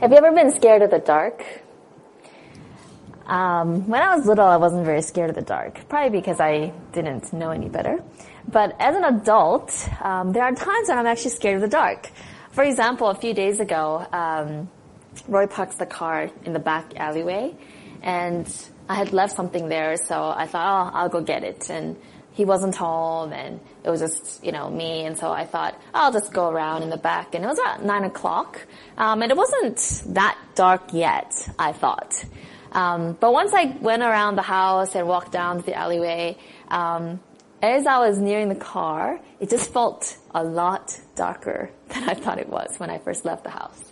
Have you ever been scared of the dark? Um, when I was little, I wasn't very scared of the dark, probably because I didn't know any better. But as an adult, um, there are times when I'm actually scared of the dark. For example, a few days ago, um, Roy parks the car in the back alleyway, and I had left something there, so I thought, oh, I'll go get it. And he wasn't home, and it was just, you know, me, and so I thought, I'll just go around in the back. And it was about nine o'clock, um, and it wasn't that dark yet, I thought. Um, but once I went around the house and walked down to the alleyway, um, as I was nearing the car, it just felt a lot darker than I thought it was when I first left the house.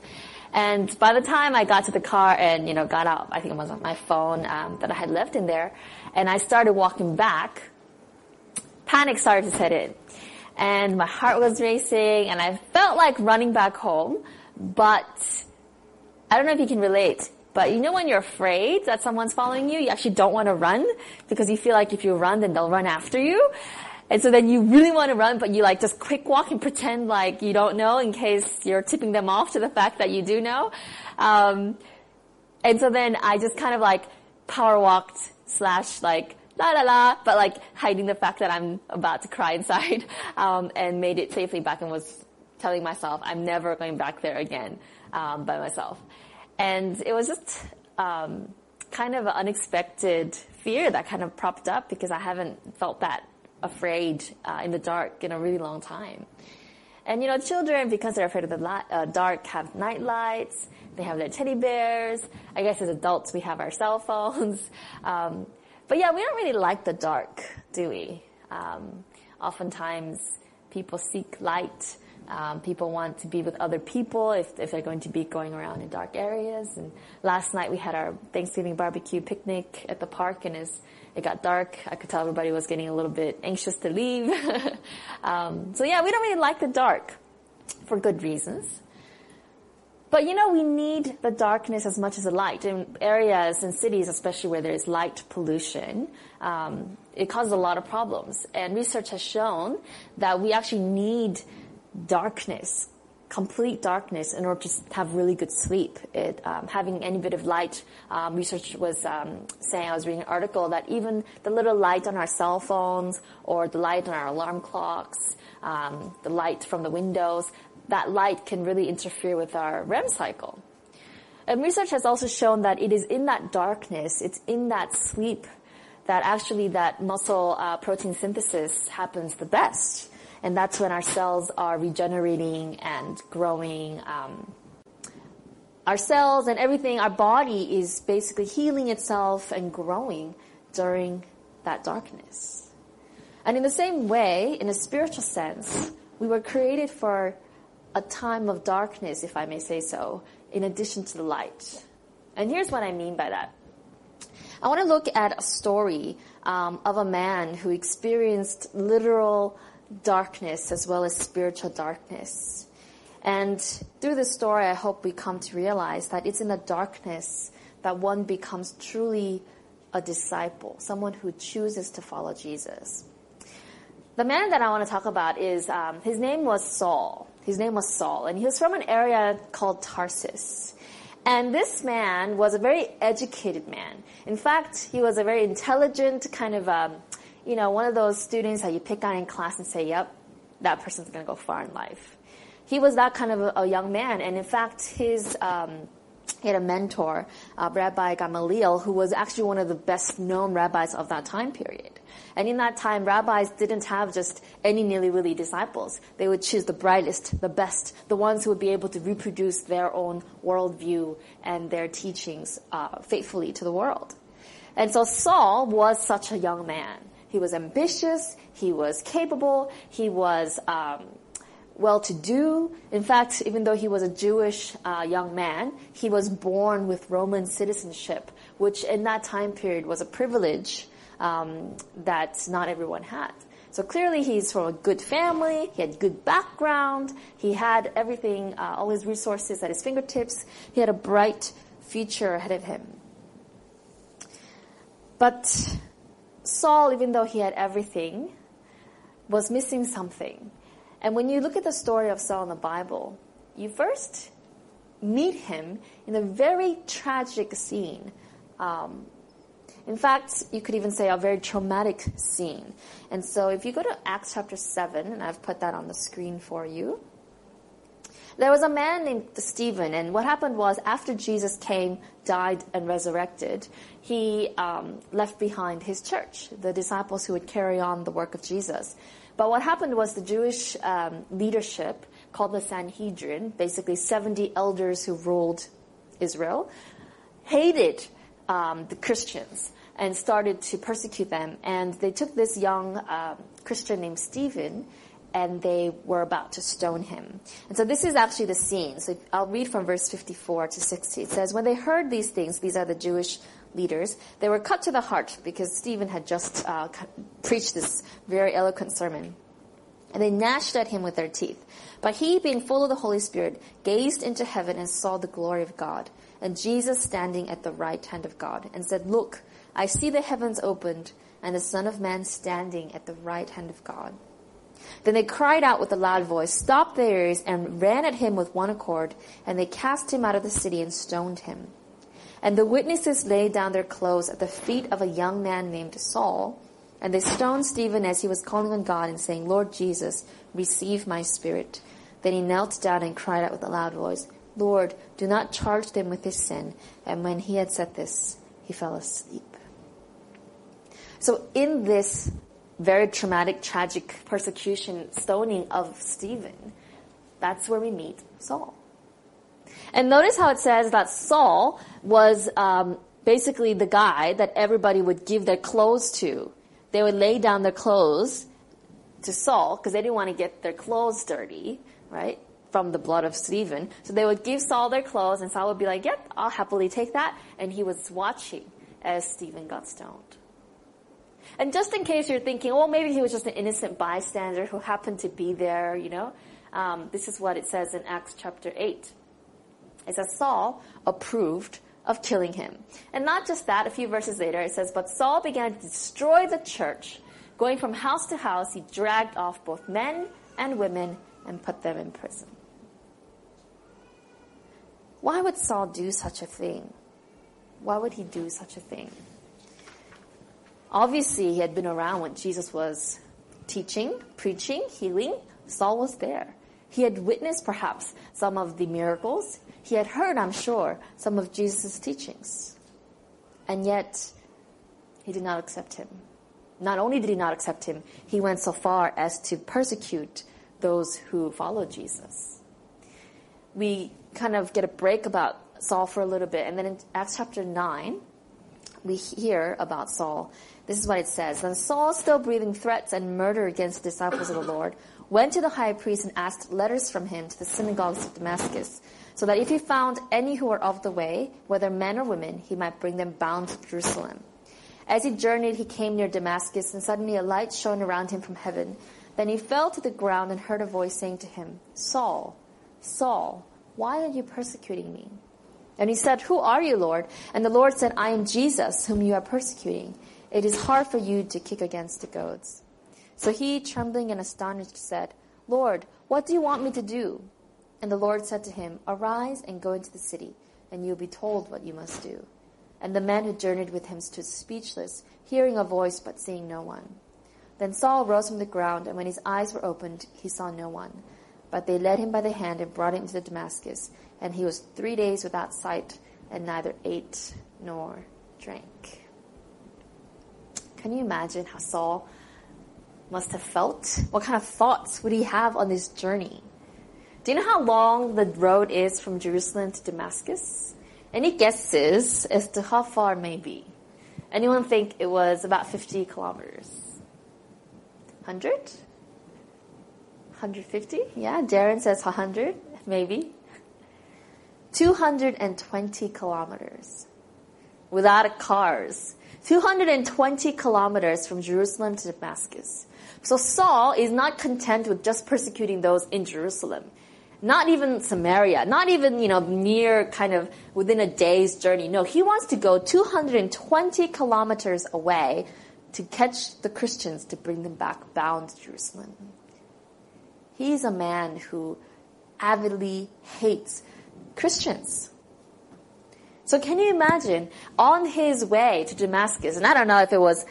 And by the time I got to the car and you know got out, I think it was on my phone um, that I had left in there, and I started walking back. Panic started to set in, and my heart was racing, and I felt like running back home. But I don't know if you can relate. But you know when you're afraid that someone's following you, you actually don't want to run because you feel like if you run, then they'll run after you. And so then you really want to run, but you like just quick walk and pretend like you don't know in case you're tipping them off to the fact that you do know. Um, and so then I just kind of like power walked slash like la la la, but like hiding the fact that I'm about to cry inside, um, and made it safely back and was telling myself I'm never going back there again um, by myself. And it was just um, kind of an unexpected fear that kind of propped up because I haven't felt that afraid uh, in the dark in a really long time. And you know, children, because they're afraid of the light, uh, dark, have night lights. They have their teddy bears. I guess as adults, we have our cell phones. Um, but yeah, we don't really like the dark, do we? Um, oftentimes, people seek light um, people want to be with other people if, if they're going to be going around in dark areas. And last night we had our Thanksgiving barbecue picnic at the park, and as it got dark, I could tell everybody was getting a little bit anxious to leave. um, so yeah, we don't really like the dark for good reasons. But you know, we need the darkness as much as the light. In areas and cities, especially where there's light pollution, um, it causes a lot of problems. And research has shown that we actually need darkness, complete darkness in order to have really good sleep. It, um, having any bit of light, um, research was um, saying, I was reading an article that even the little light on our cell phones or the light on our alarm clocks, um, the light from the windows, that light can really interfere with our REM cycle. And research has also shown that it is in that darkness, it's in that sleep that actually that muscle uh, protein synthesis happens the best and that's when our cells are regenerating and growing. Um, our cells and everything, our body is basically healing itself and growing during that darkness. And in the same way, in a spiritual sense, we were created for a time of darkness, if I may say so, in addition to the light. And here's what I mean by that. I want to look at a story um, of a man who experienced literal darkness as well as spiritual darkness. And through this story, I hope we come to realize that it's in the darkness that one becomes truly a disciple, someone who chooses to follow Jesus. The man that I want to talk about is, um, his name was Saul. His name was Saul, and he was from an area called Tarsus. And this man was a very educated man. In fact, he was a very intelligent, kind of um, you know, one of those students that you pick on in class and say, yep, that person's going to go far in life. He was that kind of a, a young man. And in fact, his, um, he had a mentor, uh, Rabbi Gamaliel, who was actually one of the best known rabbis of that time period. And in that time, rabbis didn't have just any nilly-willy disciples. They would choose the brightest, the best, the ones who would be able to reproduce their own worldview and their teachings uh, faithfully to the world. And so Saul was such a young man. He was ambitious. He was capable. He was um, well-to-do. In fact, even though he was a Jewish uh, young man, he was born with Roman citizenship, which in that time period was a privilege um, that not everyone had. So clearly, he's from a good family. He had good background. He had everything, uh, all his resources at his fingertips. He had a bright future ahead of him. But Saul, even though he had everything, was missing something. And when you look at the story of Saul in the Bible, you first meet him in a very tragic scene. Um, in fact, you could even say a very traumatic scene. And so if you go to Acts chapter 7, and I've put that on the screen for you, there was a man named Stephen, and what happened was after Jesus came, died, and resurrected, he um, left behind his church, the disciples who would carry on the work of Jesus. But what happened was the Jewish um, leadership, called the Sanhedrin, basically 70 elders who ruled Israel, hated um, the Christians and started to persecute them. And they took this young uh, Christian named Stephen and they were about to stone him. And so this is actually the scene. So I'll read from verse 54 to 60. It says, When they heard these things, these are the Jewish leaders, they were cut to the heart because Stephen had just uh, preached this very eloquent sermon. And they gnashed at him with their teeth. But he, being full of the Holy Spirit, gazed into heaven and saw the glory of God, and Jesus standing at the right hand of God, and said, Look, I see the heavens opened, and the Son of Man standing at the right hand of God. Then they cried out with a loud voice, stopped their ears, and ran at him with one accord, and they cast him out of the city and stoned him. And the witnesses laid down their clothes at the feet of a young man named Saul, and they stoned Stephen as he was calling on God and saying, Lord Jesus, receive my spirit. Then he knelt down and cried out with a loud voice, Lord, do not charge them with this sin. And when he had said this, he fell asleep. So in this very traumatic, tragic persecution, stoning of Stephen, that's where we meet Saul. And notice how it says that Saul was um, basically the guy that everybody would give their clothes to. They would lay down their clothes to Saul because they didn't want to get their clothes dirty, right? From the blood of Stephen. So they would give Saul their clothes and Saul would be like, yep, I'll happily take that. And he was watching as Stephen got stoned. And just in case you're thinking, well, maybe he was just an innocent bystander who happened to be there, you know, um, this is what it says in Acts chapter 8. It says Saul approved of killing him. And not just that, a few verses later it says, But Saul began to destroy the church. Going from house to house, he dragged off both men and women and put them in prison. Why would Saul do such a thing? Why would he do such a thing? Obviously, he had been around when Jesus was teaching, preaching, healing. Saul was there. He had witnessed perhaps some of the miracles. He had heard, I'm sure, some of Jesus' teachings. And yet, he did not accept him. Not only did he not accept him, he went so far as to persecute those who followed Jesus. We kind of get a break about Saul for a little bit, and then in Acts chapter 9, we hear about Saul. This is what it says. Then Saul, still breathing threats and murder against the disciples of the Lord, went to the high priest and asked letters from him to the synagogues of Damascus, so that if he found any who were of the way, whether men or women, he might bring them bound to Jerusalem. As he journeyed, he came near Damascus, and suddenly a light shone around him from heaven. Then he fell to the ground and heard a voice saying to him, Saul, Saul, why are you persecuting me? And he said, Who are you, Lord? And the Lord said, I am Jesus, whom you are persecuting. It is hard for you to kick against the goads. So he, trembling and astonished, said, Lord, what do you want me to do? And the Lord said to him, Arise and go into the city, and you will be told what you must do. And the man who journeyed with him stood speechless, hearing a voice but seeing no one. Then Saul rose from the ground, and when his eyes were opened, he saw no one. But they led him by the hand and brought him to Damascus and he was three days without sight and neither ate nor drank. Can you imagine how Saul must have felt? What kind of thoughts would he have on this journey? Do you know how long the road is from Jerusalem to Damascus? Any guesses as to how far it may be? Anyone think it was about 50 kilometers? 100? 150? Yeah, Darren says 100, maybe. 220 kilometers without cars. 220 kilometers from Jerusalem to Damascus. So Saul is not content with just persecuting those in Jerusalem. Not even Samaria, not even, you know, near kind of within a day's journey. No, he wants to go 220 kilometers away to catch the Christians to bring them back bound to Jerusalem. He's a man who avidly hates Christians. So can you imagine on his way to Damascus, and I don't know if it was,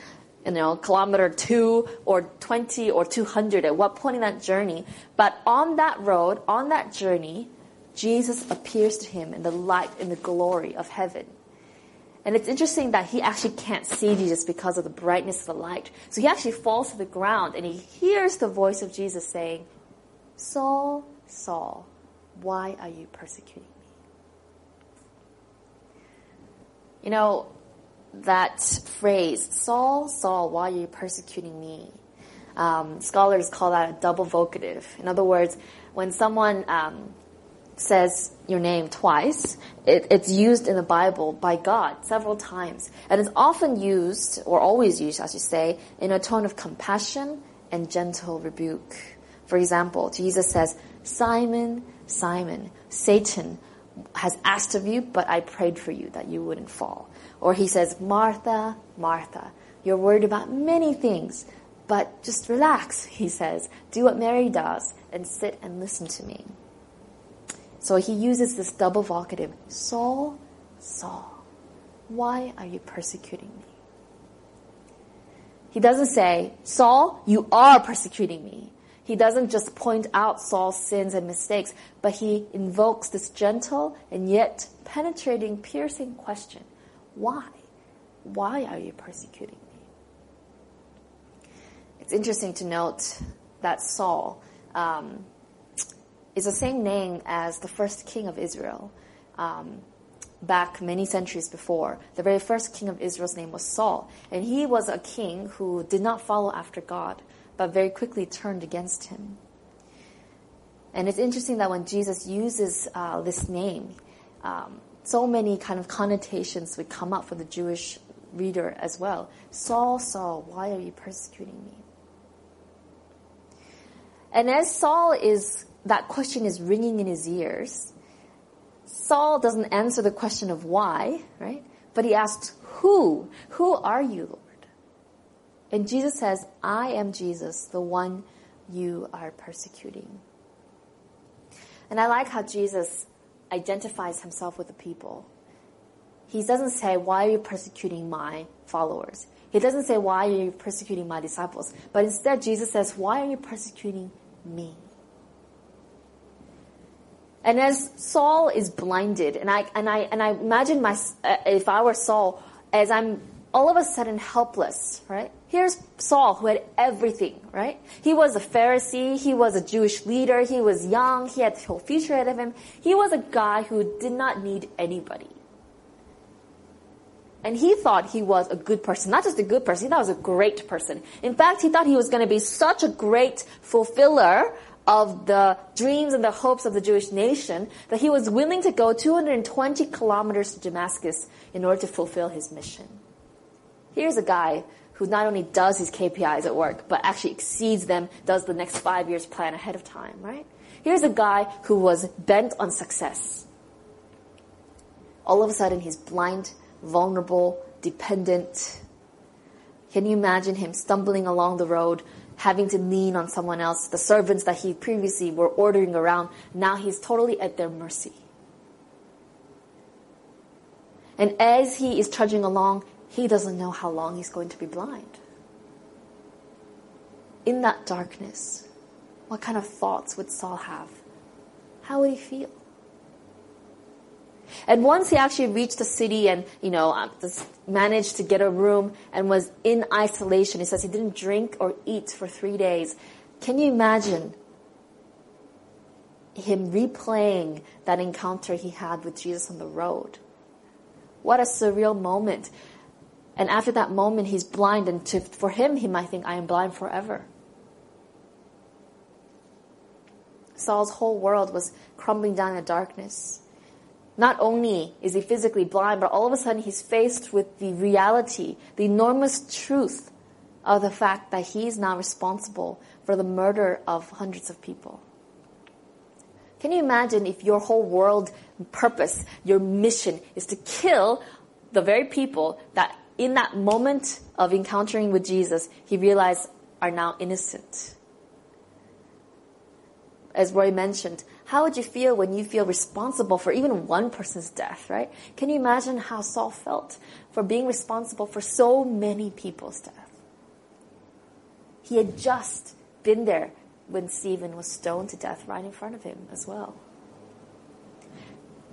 you know, kilometer two or 20 or 200 at what point in that journey, but on that road, on that journey, Jesus appears to him in the light, in the glory of heaven. And it's interesting that he actually can't see Jesus because of the brightness of the light. So he actually falls to the ground and he hears the voice of Jesus saying, Saul, Saul, why are you persecuting me? You know, that phrase, Saul, Saul, why are you persecuting me? Um, scholars call that a double vocative. In other words, when someone um, says your name twice. It, it's used in the Bible by God several times. And it's often used, or always used, as you say, in a tone of compassion and gentle rebuke. For example, Jesus says, Simon, Simon, Satan has asked of you, but I prayed for you that you wouldn't fall. Or he says, Martha, Martha, you're worried about many things, but just relax, he says. Do what Mary does and sit and listen to me. So he uses this double vocative, Saul, Saul, why are you persecuting me? He doesn't say, Saul, you are persecuting me. He doesn't just point out Saul's sins and mistakes, but he invokes this gentle and yet penetrating, piercing question. Why? Why are you persecuting me? It's interesting to note that Saul, um, is the same name as the first king of Israel. Um, back many centuries before, the very first king of Israel's name was Saul. And he was a king who did not follow after God, but very quickly turned against him. And it's interesting that when Jesus uses uh, this name, um, so many kind of connotations would come up for the Jewish reader as well. Saul, Saul, why are you persecuting me? And as Saul is that question is ringing in his ears. Saul doesn't answer the question of why, right? But he asks, Who? Who are you? And Jesus says, I am Jesus, the one you are persecuting. And I like how Jesus identifies himself with the people. He doesn't say, Why are you persecuting my followers? He doesn't say, Why are you persecuting my disciples? But instead, Jesus says, Why are you persecuting me? And as Saul is blinded, and I and I and I imagine my uh, if I were Saul, as I'm all of a sudden helpless, right? Here's Saul who had everything, right? He was a Pharisee, he was a Jewish leader, he was young, he had the whole future ahead of him. He was a guy who did not need anybody. And he thought he was a good person, not just a good person, he thought he was a great person. In fact, he thought he was going to be such a great fulfiller of the dreams and the hopes of the Jewish nation that he was willing to go 220 kilometers to Damascus in order to fulfill his mission. Here's a guy who not only does his KPIs at work, but actually exceeds them, does the next five years plan ahead of time, right? Here's a guy who was bent on success. All of a sudden, he's blind, vulnerable, dependent. Can you imagine him stumbling along the road, having to lean on someone else. The servants that he previously were ordering around, now he's totally at their mercy. And as he is trudging along, he doesn't know how long he's going to be blind. In that darkness, what kind of thoughts would Saul have? How would he feel? And once he actually reached the city and, you know, um, managed to get a room and was in isolation, he says he didn't drink or eat for three days. Can you imagine him replaying that encounter he had with Jesus on the road? What a surreal moment. And after that moment, he's blind, and to, for him, he might think, I am blind forever. Saul's whole world was crumbling down in darkness not only is he physically blind, but all of a sudden he's faced with the reality, the enormous truth of the fact that he is now responsible for the murder of hundreds of people. Can you imagine if your whole world purpose, your mission is to kill the very people that in that moment of encountering with Jesus, he realized are now innocent? As Roy mentioned, How would you feel when you feel responsible for even one person's death, right? Can you imagine how Saul felt for being responsible for so many people's death? He had just been there when Stephen was stoned to death right in front of him as well.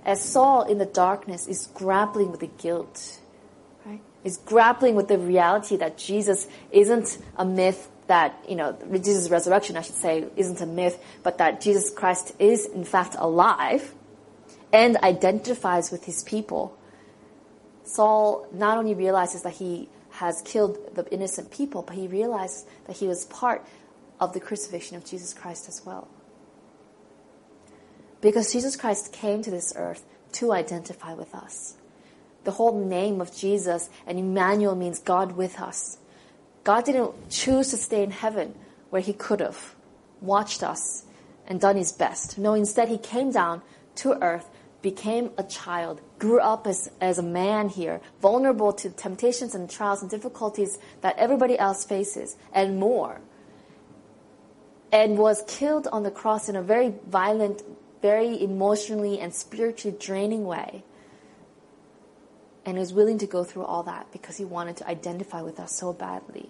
As Saul in the darkness is grappling with the guilt? Is grappling with the reality that Jesus isn't a myth that, you know, Jesus' resurrection, I should say, isn't a myth, but that Jesus Christ is in fact alive and identifies with his people. Saul not only realizes that he has killed the innocent people, but he realizes that he was part of the crucifixion of Jesus Christ as well. Because Jesus Christ came to this earth to identify with us. The whole name of Jesus and Emmanuel means God with us. God didn't choose to stay in heaven where he could have watched us and done his best. No, instead he came down to earth, became a child, grew up as, as a man here, vulnerable to temptations and trials and difficulties that everybody else faces, and more. And was killed on the cross in a very violent, very emotionally and spiritually draining way and was willing to go through all that because he wanted to identify with us so badly.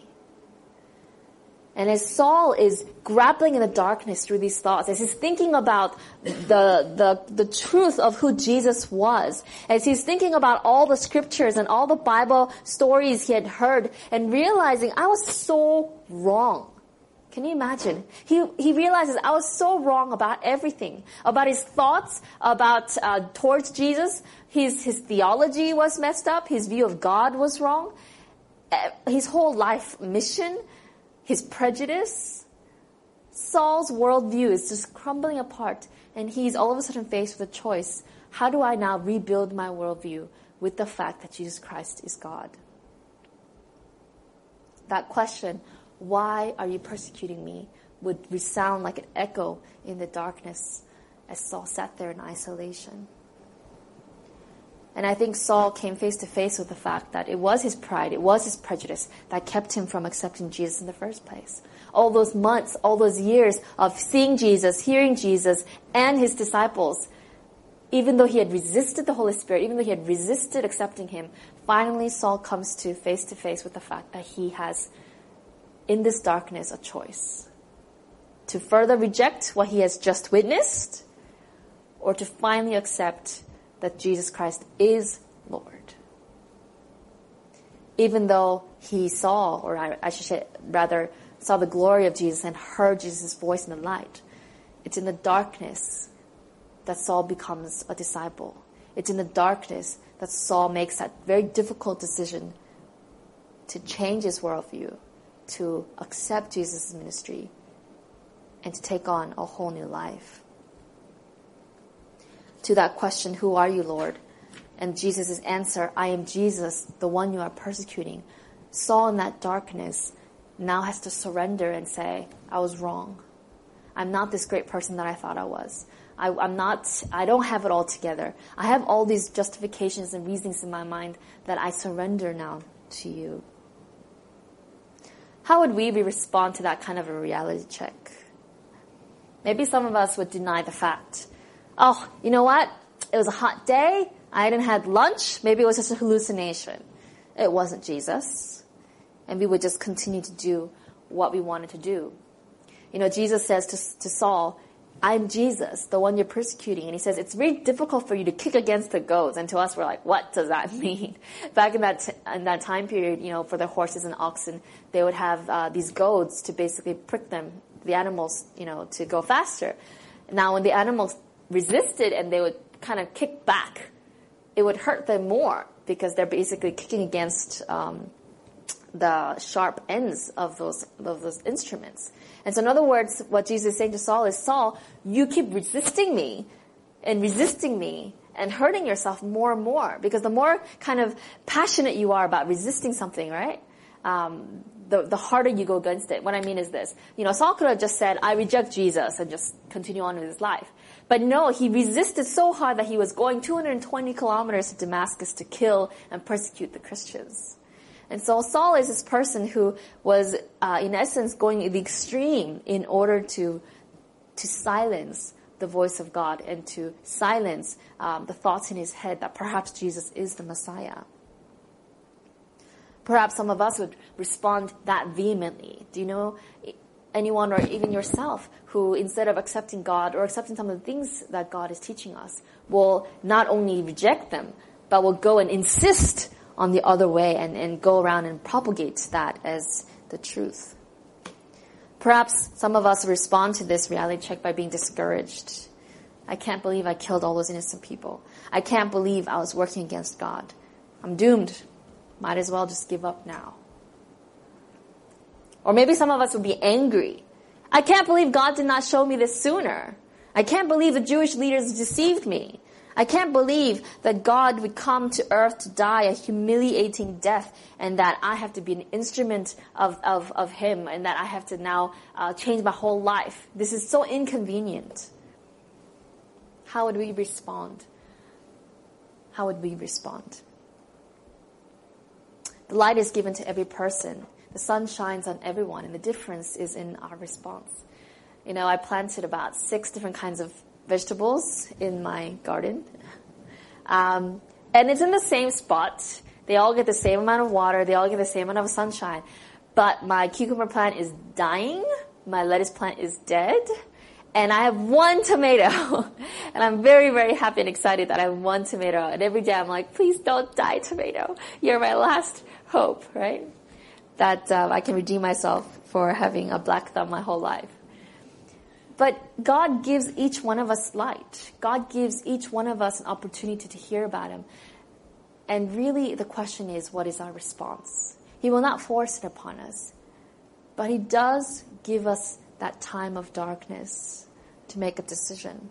And as Saul is grappling in the darkness through these thoughts, as he's thinking about the, the, the truth of who Jesus was, as he's thinking about all the scriptures and all the Bible stories he had heard and realizing I was so wrong. Can you imagine? He, he realizes I was so wrong about everything, about his thoughts, about, uh, towards Jesus. His, his theology was messed up. His view of God was wrong. His whole life mission, his prejudice. Saul's worldview is just crumbling apart and he's all of a sudden faced with a choice. How do I now rebuild my worldview with the fact that Jesus Christ is God? That question, why are you persecuting me? would resound like an echo in the darkness as Saul sat there in isolation. And I think Saul came face to face with the fact that it was his pride, it was his prejudice that kept him from accepting Jesus in the first place. All those months, all those years of seeing Jesus, hearing Jesus, and his disciples, even though he had resisted the Holy Spirit, even though he had resisted accepting him, finally Saul comes to face to face with the fact that he has in this darkness a choice to further reject what he has just witnessed or to finally accept that Jesus Christ is Lord. Even though he saw, or I, should say, rather, saw the glory of Jesus and heard Jesus' voice in the light, it's in the darkness that Saul becomes a disciple. It's in the darkness that Saul makes that very difficult decision to change his worldview to accept Jesus' ministry and to take on a whole new life. To that question, Who are you, Lord? And Jesus' answer, I am Jesus, the one you are persecuting. Saul in that darkness now has to surrender and say, I was wrong. I'm not this great person that I thought I was. I, am not, I don't have it all together. I have all these justifications and reasons in my mind that I surrender now to you. How would we respond to that kind of a reality check? Maybe some of us would deny the fact. Oh, you know what? It was a hot day. I hadn't had lunch. Maybe it was just a hallucination. It wasn't Jesus. And we would just continue to do what we wanted to do. You know, Jesus says to, to Saul, I'm Jesus, the one you're persecuting. And he says, it's very difficult for you to kick against the goads. And to us, we're like, what does that mean? Back in that, t- in that time period, you know, for the horses and oxen, they would have uh, these goads to basically prick them, the animals, you know, to go faster. Now, when the animals resisted and they would kind of kick back, it would hurt them more because they're basically kicking against um, the sharp ends of those of those instruments. And so, in other words, what Jesus is saying to Saul is, Saul, you keep resisting me and resisting me and hurting yourself more and more because the more kind of passionate you are about resisting something, right? Um, the, the harder you go against it. What I mean is this. You know, Saul could have just said, I reject Jesus and just continue on with his life. But no, he resisted so hard that he was going 220 kilometers to Damascus to kill and persecute the Christians. And so Saul is this person who was, uh, in essence, going to the extreme in order to, to silence the voice of God and to silence um, the thoughts in his head that perhaps Jesus is the Messiah. Perhaps some of us would respond that vehemently. Do you know anyone or even yourself who, instead of accepting God or accepting some of the things that God is teaching us, will not only reject them, but will go and insist on the other way and, and go around and propagate that as the truth? Perhaps some of us respond to this reality check by being discouraged. I can't believe I killed all those innocent people. I can't believe I was working against God. I'm doomed. Might as well just give up now. Or maybe some of us would be angry. I can't believe God did not show me this sooner. I can't believe the Jewish leaders deceived me. I can't believe that God would come to earth to die a humiliating death and that I have to be an instrument of, of, of Him and that I have to now uh, change my whole life. This is so inconvenient. How would we respond? How would we respond? The light is given to every person. The sun shines on everyone, and the difference is in our response. You know, I planted about six different kinds of vegetables in my garden. Um, and it's in the same spot. They all get the same amount of water. They all get the same amount of sunshine. But my cucumber plant is dying. My lettuce plant is dead. And I have one tomato. and I'm very, very happy and excited that I have one tomato. And every day I'm like, please don't die, tomato. You're my last hope, right? That uh, I can redeem myself for having a black thumb my whole life. But God gives each one of us light. God gives each one of us an opportunity to hear about Him. And really, the question is, what is our response? He will not force it upon us, but He does give us that time of darkness to make a decision.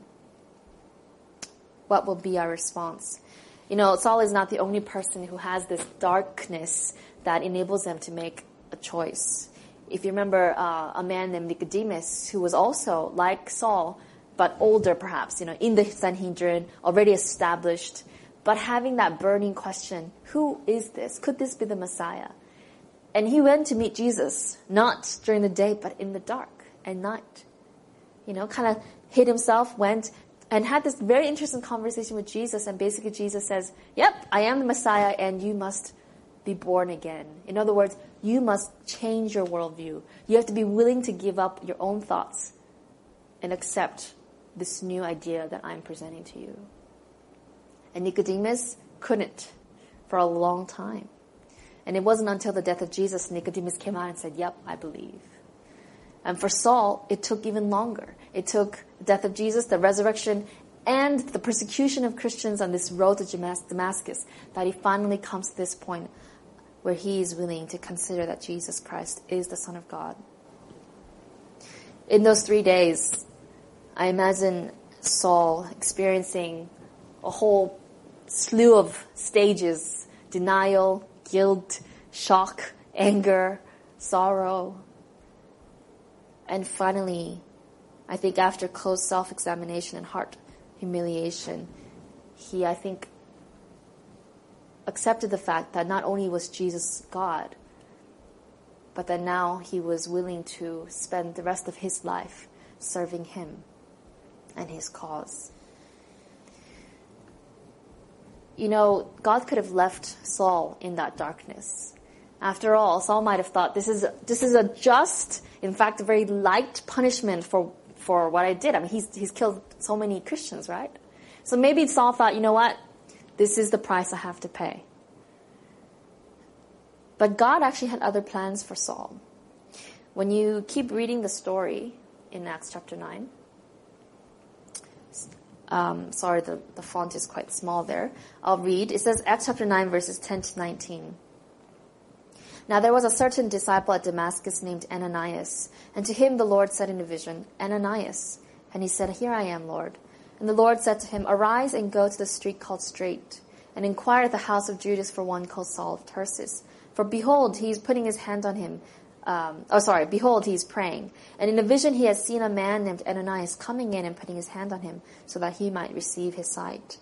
What will be our response? You know, Saul is not the only person who has this darkness that enables them to make a choice. If you remember uh, a man named Nicodemus, who was also like Saul, but older perhaps, you know, in the Sanhedrin, already established, but having that burning question, who is this? Could this be the Messiah? And he went to meet Jesus, not during the day, but in the dark at night. You know, kind of hid himself, went and had this very interesting conversation with Jesus. And basically, Jesus says, Yep, I am the Messiah, and you must be born again. In other words, you must change your worldview. You have to be willing to give up your own thoughts and accept this new idea that I'm presenting to you. And Nicodemus couldn't for a long time. And it wasn't until the death of Jesus Nicodemus came out and said, Yep, I believe. And for Saul, it took even longer. It took the death of Jesus, the resurrection, and the persecution of Christians on this road to Damascus that he finally comes to this point where he is willing to consider that Jesus Christ is the Son of God. In those three days, I imagine Saul experiencing a whole slew of stages denial, guilt, shock, anger, sorrow. And finally, I think after close self examination and heart humiliation, he, I think, accepted the fact that not only was Jesus God, but that now he was willing to spend the rest of his life serving him and his cause. You know, God could have left Saul in that darkness. After all, Saul might have thought this is this is a just, in fact, a very light punishment for for what I did. I mean, he's he's killed so many Christians, right? So maybe Saul thought, you know what, this is the price I have to pay. But God actually had other plans for Saul. When you keep reading the story in Acts chapter 9, um, sorry, the, the font is quite small there. I'll read. It says Acts chapter 9, verses 10 to 19. Now there was a certain disciple at Damascus named Ananias, and to him the Lord said in a vision, Ananias. And he said, Here I am, Lord. And the Lord said to him, Arise and go to the street called Straight, and inquire at the house of Judas for one called Saul of Tarsus. For behold, he is putting his hand on him. Um, oh, sorry, behold, he is praying. And in a vision he has seen a man named Ananias coming in and putting his hand on him, so that he might receive his sight.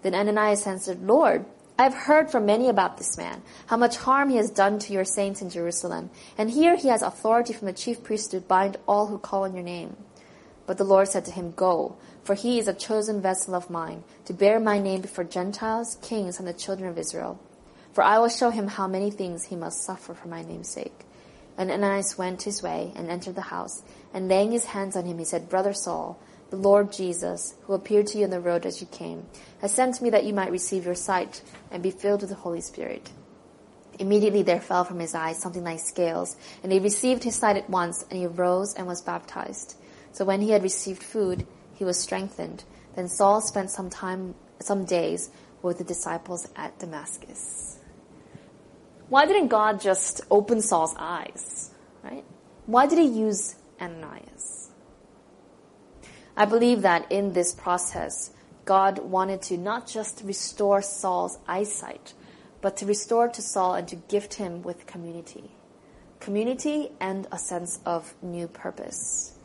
Then Ananias answered, Lord, I have heard from many about this man, how much harm he has done to your saints in Jerusalem. And here he has authority from the chief priest to bind all who call on your name. But the Lord said to him, Go, for he is a chosen vessel of mine, to bear my name before Gentiles, kings, and the children of Israel. For I will show him how many things he must suffer for my name's sake. And Ananias went his way and entered the house, and laying his hands on him, he said, Brother Saul, the Lord Jesus, who appeared to you on the road as you came, has sent me that you might receive your sight and be filled with the Holy Spirit. Immediately there fell from his eyes something like scales, and he received his sight at once, and he arose and was baptized. So when he had received food, he was strengthened. Then Saul spent some time, some days with the disciples at Damascus. Why didn't God just open Saul's eyes? Right? Why did he use Ananias? I believe that in this process, God wanted to not just restore Saul's eyesight, but to restore to Saul and to gift him with community. Community and a sense of new purpose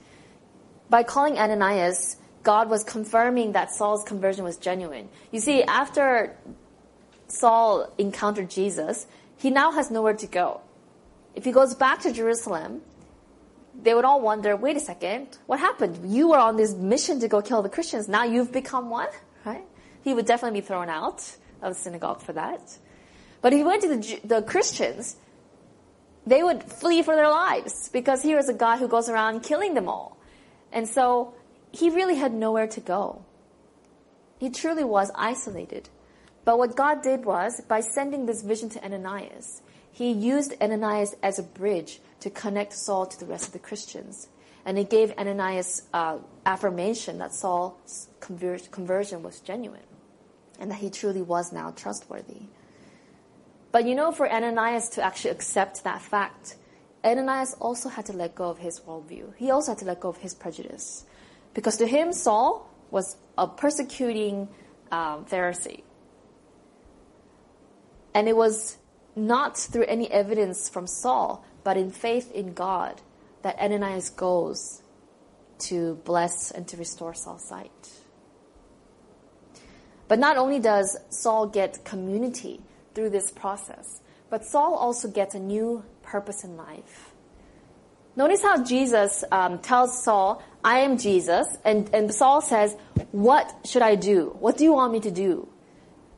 by calling Ananias, God was confirming that Saul's conversion was genuine. You see, after Saul encountered Jesus, he now has nowhere to go. If he goes back to Jerusalem, they would all wonder, wait a second, what happened? You were on this mission to go kill the Christians. Now you've become one, right? He would definitely be thrown out of the synagogue for that. But if he went to the, the Christians, they would flee for their lives because here is a guy who goes around killing them all. And so he really had nowhere to go. He truly was isolated. But what God did was, by sending this vision to Ananias, he used Ananias as a bridge to connect Saul to the rest of the Christians. And he gave Ananias uh, affirmation that Saul's conver- conversion was genuine and that he truly was now trustworthy. But you know, for Ananias to actually accept that fact, Ananias also had to let go of his worldview. He also had to let go of his prejudice. Because to him, Saul was a persecuting um, Pharisee. And it was not through any evidence from Saul, but in faith in God, that Ananias goes to bless and to restore Saul's sight. But not only does Saul get community through this process, but Saul also gets a new purpose in life. Notice how Jesus um, tells Saul, I am Jesus, and, and Saul says, What should I do? What do you want me to do?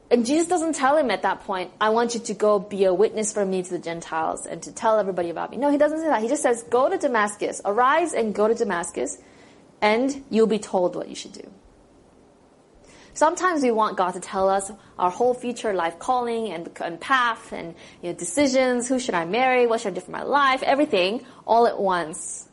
And Jesus doesn't tell him at that point, I want you to go be a witness for me to the Gentiles and to tell everybody about me. No, he doesn't say that. He just says, Go to Damascus, arise and go to Damascus, and you'll be told what you should do. Sometimes we want God to tell us our whole future life calling and, and path and you know, decisions. Who should I marry? What should I do for my life? Everything all at once.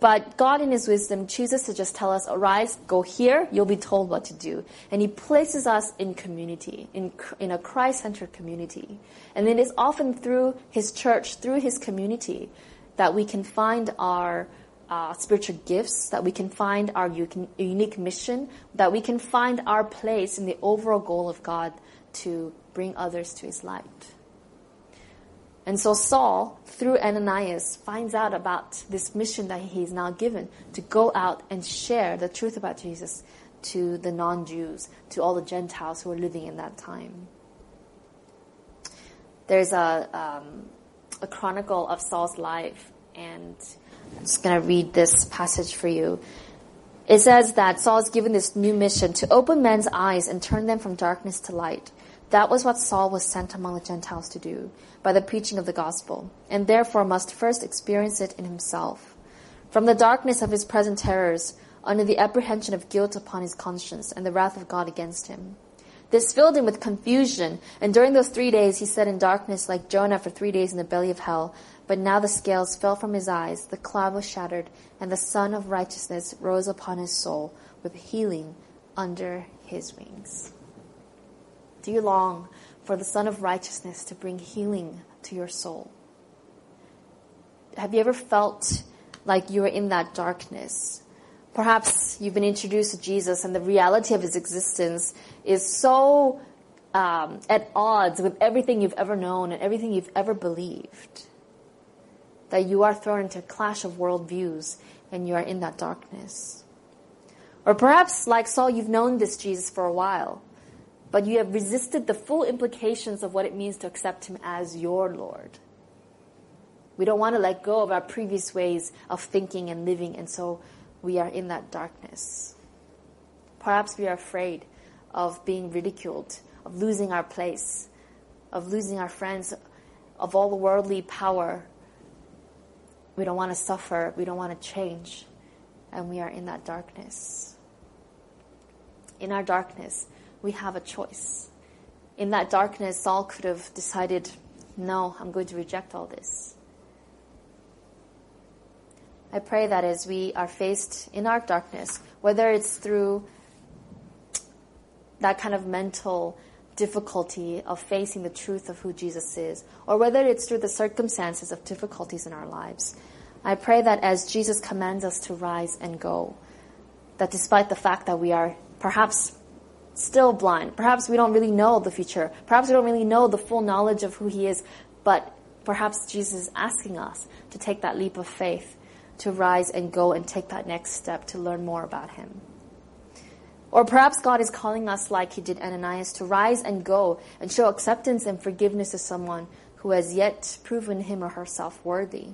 But God in His wisdom chooses to just tell us, arise, go here, you'll be told what to do. And He places us in community, in, in a Christ-centered community. And then it is often through His church, through His community, that we can find our uh, spiritual gifts, that we can find our unique mission, that we can find our place in the overall goal of God to bring others to his light. And so Saul, through Ananias, finds out about this mission that he's now given to go out and share the truth about Jesus to the non-Jews, to all the Gentiles who were living in that time. There's a, um, a chronicle of Saul's life, and I'm just going to read this passage for you. It says that Saul is given this new mission to open men's eyes and turn them from darkness to light. That was what Saul was sent among the Gentiles to do by the preaching of the gospel, and therefore must first experience it in himself. From the darkness of his present terrors, under the apprehension of guilt upon his conscience and the wrath of God against him. This filled him with confusion, and during those three days he sat in darkness like Jonah for three days in the belly of hell, but now the scales fell from his eyes, the cloud was shattered, and the sun of righteousness rose upon his soul with healing under his wings. Do you long for the sun of righteousness to bring healing to your soul? Have you ever felt like you were in that darkness? Perhaps you've been introduced to Jesus and the reality of his existence is so um, at odds with everything you've ever known and everything you've ever believed that you are thrown into a clash of worldviews and you are in that darkness. Or perhaps, like Saul, you've known this Jesus for a while, but you have resisted the full implications of what it means to accept him as your Lord. We don't want to let go of our previous ways of thinking and living, and so we are in that darkness. Perhaps we are afraid of being ridiculed, of losing our place, of losing our friends, of all the worldly power. We don't want to suffer, we don't want to change, and we are in that darkness. In our darkness, we have a choice. In that darkness, Saul could have decided, no, I'm going to reject all this. I pray that as we are faced in our darkness, whether it's through that kind of mental difficulty of facing the truth of who Jesus is, or whether it's through the circumstances of difficulties in our lives, I pray that as Jesus commands us to rise and go, that despite the fact that we are perhaps still blind, perhaps we don't really know the future, perhaps we don't really know the full knowledge of who He is, but perhaps Jesus is asking us to take that leap of faith to rise and go and take that next step to learn more about Him. Or perhaps God is calling us, like He did Ananias, to rise and go and show acceptance and forgiveness to someone who has yet proven him or herself worthy.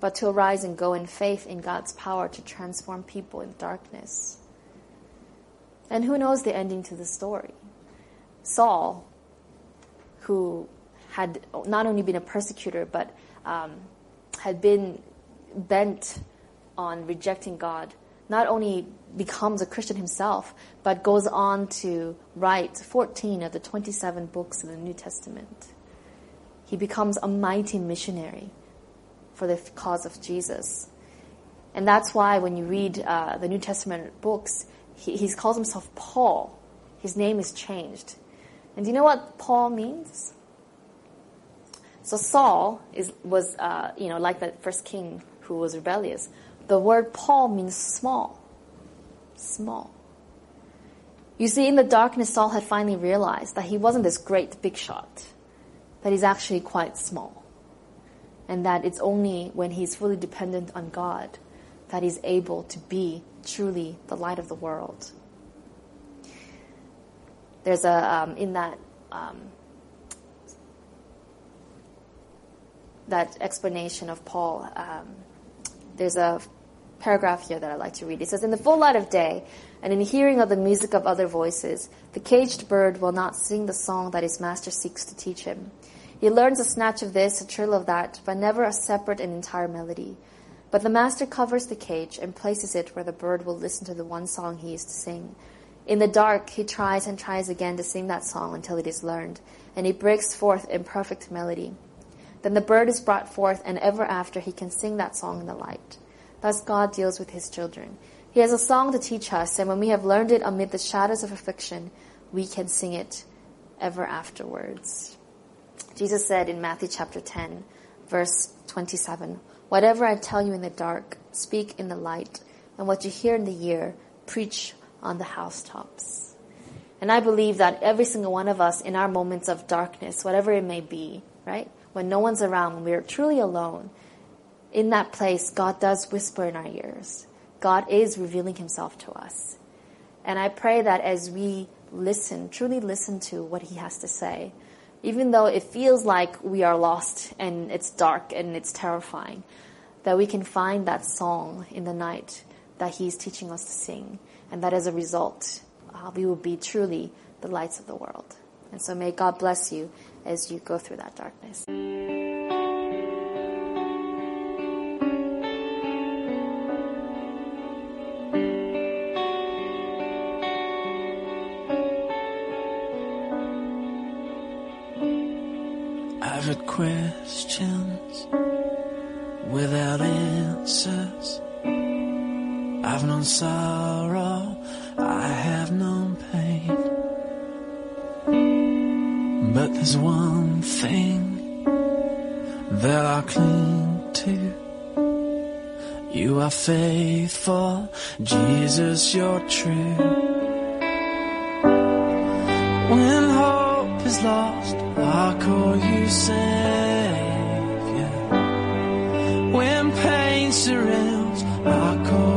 But to arise and go in faith in God's power to transform people in darkness. And who knows the ending to the story? Saul, who had not only been a persecutor, but um, had been bent on rejecting God, not only becomes a Christian himself, but goes on to write 14 of the 27 books of the New Testament. He becomes a mighty missionary for the cause of Jesus. And that's why when you read uh, the New Testament books, he, he calls himself Paul. His name is changed. And do you know what Paul means? So Saul is, was, uh, you know, like that first king who was rebellious. The word Paul means small. Small. You see, in the darkness, Saul had finally realized that he wasn't this great big shot, that he's actually quite small. And that it's only when he's fully dependent on God that he's able to be truly the light of the world. There's a, um, in that, um, that explanation of Paul, um, there's a paragraph here that I'd like to read. It says, In the full light of day, and in hearing of the music of other voices, the caged bird will not sing the song that his master seeks to teach him. He learns a snatch of this, a trill of that, but never a separate and entire melody. But the master covers the cage and places it where the bird will listen to the one song he is to sing. In the dark, he tries and tries again to sing that song until it is learned, and he breaks forth in perfect melody. Then the bird is brought forth, and ever after he can sing that song in the light. Thus God deals with his children. He has a song to teach us, and when we have learned it amid the shadows of affliction, we can sing it ever afterwards. Jesus said in Matthew chapter 10, verse 27, Whatever I tell you in the dark, speak in the light, and what you hear in the ear, preach on the housetops. And I believe that every single one of us in our moments of darkness, whatever it may be, right? when no one's around, when we're truly alone, in that place, God does whisper in our ears. God is revealing himself to us. And I pray that as we listen, truly listen to what he has to say, even though it feels like we are lost and it's dark and it's terrifying, that we can find that song in the night that he's teaching us to sing. And that as a result, uh, we will be truly the lights of the world. And so may God bless you as you go through that darkness. Questions without answers. I've known sorrow, I have known pain. But there's one thing that I cling to. You are faithful, Jesus, you're true. When hope is lost, I call you Savior. Surrounds, I call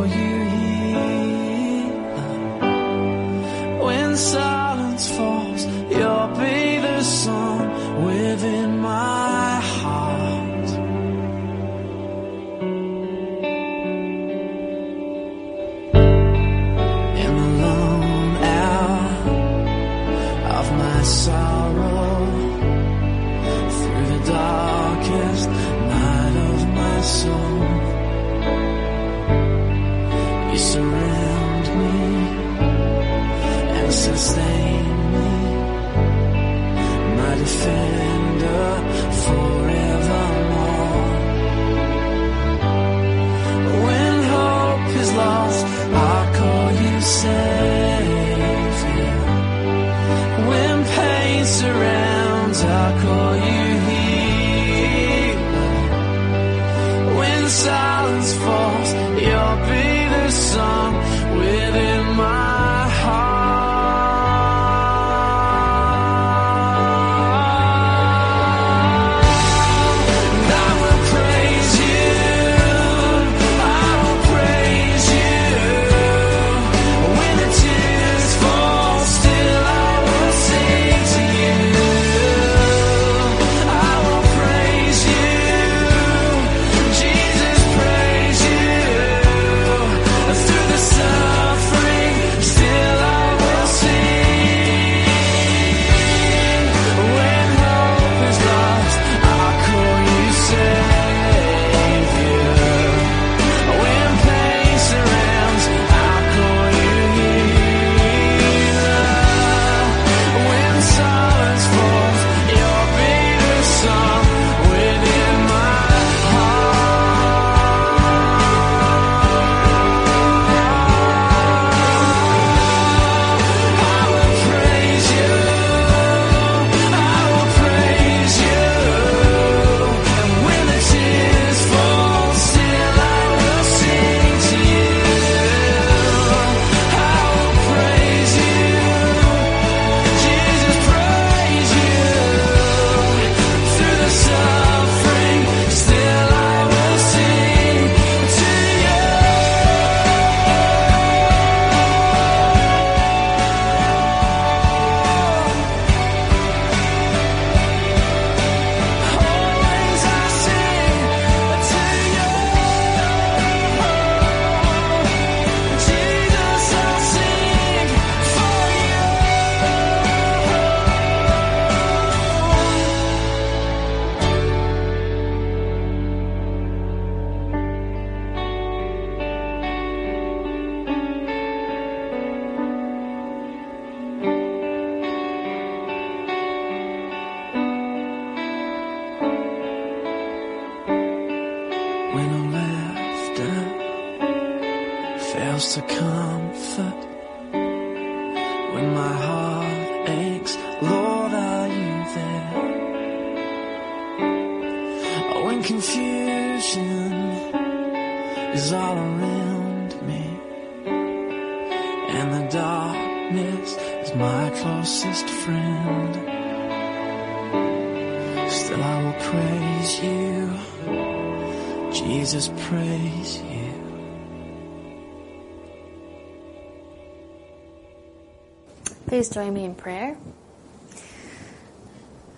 join me in prayer.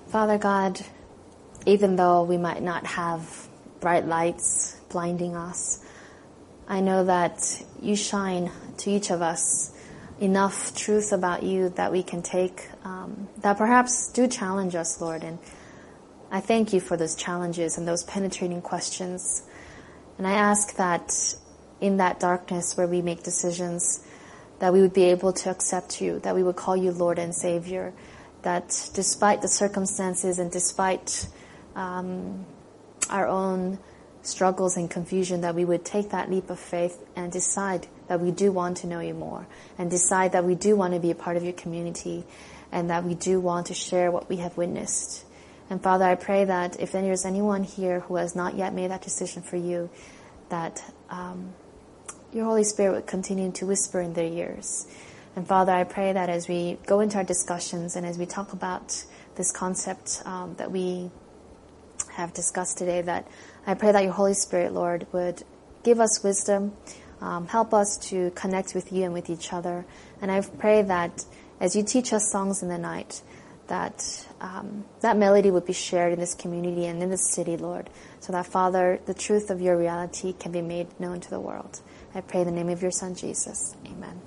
Father God, even though we might not have bright lights blinding us, I know that you shine to each of us enough truth about you that we can take um, that perhaps do challenge us, Lord. And I thank you for those challenges and those penetrating questions. And I ask that in that darkness where we make decisions, that we would be able to accept you, that we would call you Lord and Savior, that despite the circumstances and despite um, our own struggles and confusion, that we would take that leap of faith and decide that we do want to know you more, and decide that we do want to be a part of your community, and that we do want to share what we have witnessed. And Father, I pray that if there's anyone here who has not yet made that decision for you, that um, your Holy Spirit would continue to whisper in their ears. And Father, I pray that as we go into our discussions and as we talk about this concept um, that we have discussed today, that I pray that your Holy Spirit, Lord, would give us wisdom, um, help us to connect with you and with each other. And I pray that as you teach us songs in the night, that um, that melody would be shared in this community and in this city, Lord, so that Father, the truth of your reality can be made known to the world. I pray in the name of your Son Jesus. Amen.